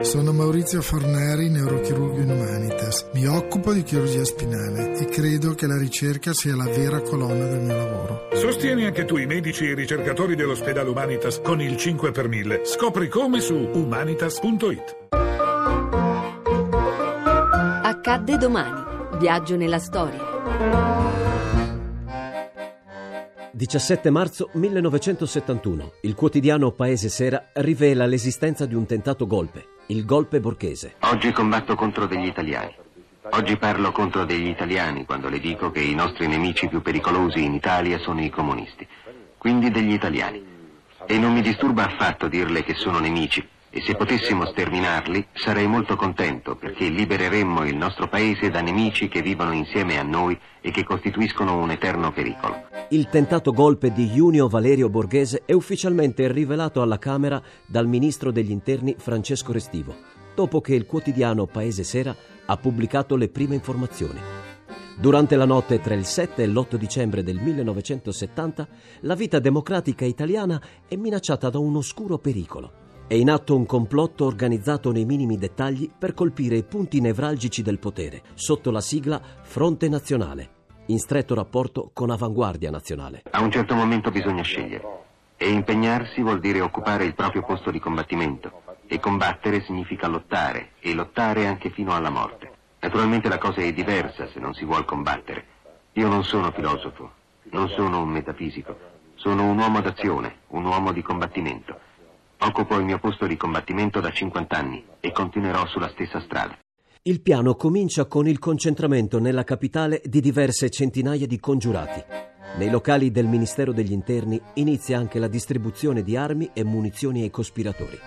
Sono Maurizio Forneri, neurochirurgo in Humanitas. Mi occupo di chirurgia spinale e credo che la ricerca sia la vera colonna del mio lavoro. Sostieni anche tu i medici e i ricercatori dell'ospedale Humanitas con il 5 per 1000. Scopri come su humanitas.it. Accadde domani. Viaggio nella storia. 17 marzo 1971. Il quotidiano Paese Sera rivela l'esistenza di un tentato golpe, il golpe borghese. Oggi combatto contro degli italiani. Oggi parlo contro degli italiani quando le dico che i nostri nemici più pericolosi in Italia sono i comunisti. Quindi degli italiani. E non mi disturba affatto dirle che sono nemici, e se potessimo sterminarli sarei molto contento perché libereremmo il nostro paese da nemici che vivono insieme a noi e che costituiscono un eterno pericolo. Il tentato golpe di Junio Valerio Borghese è ufficialmente rivelato alla Camera dal ministro degli interni Francesco Restivo, dopo che il quotidiano Paese Sera ha pubblicato le prime informazioni. Durante la notte tra il 7 e l'8 dicembre del 1970, la vita democratica italiana è minacciata da un oscuro pericolo. È in atto un complotto organizzato nei minimi dettagli per colpire i punti nevralgici del potere, sotto la sigla Fronte Nazionale, in stretto rapporto con Avanguardia Nazionale. A un certo momento bisogna scegliere. E impegnarsi vuol dire occupare il proprio posto di combattimento. E combattere significa lottare, e lottare anche fino alla morte. Naturalmente la cosa è diversa se non si vuol combattere. Io non sono filosofo, non sono un metafisico. Sono un uomo d'azione, un uomo di combattimento. Occupo il mio posto di combattimento da 50 anni e continuerò sulla stessa strada. Il piano comincia con il concentramento nella capitale di diverse centinaia di congiurati. Nei locali del Ministero degli Interni inizia anche la distribuzione di armi e munizioni ai cospiratori.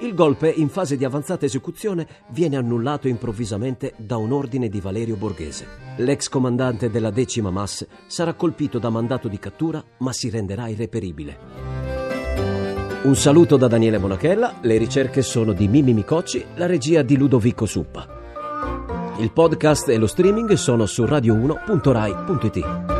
Il golpe, in fase di avanzata esecuzione, viene annullato improvvisamente da un ordine di Valerio Borghese. L'ex comandante della decima MAS sarà colpito da mandato di cattura, ma si renderà irreperibile. Un saluto da Daniele Monachella, le ricerche sono di Mimi Micocci, la regia di Ludovico Suppa. Il podcast e lo streaming sono su radio1.rai.it.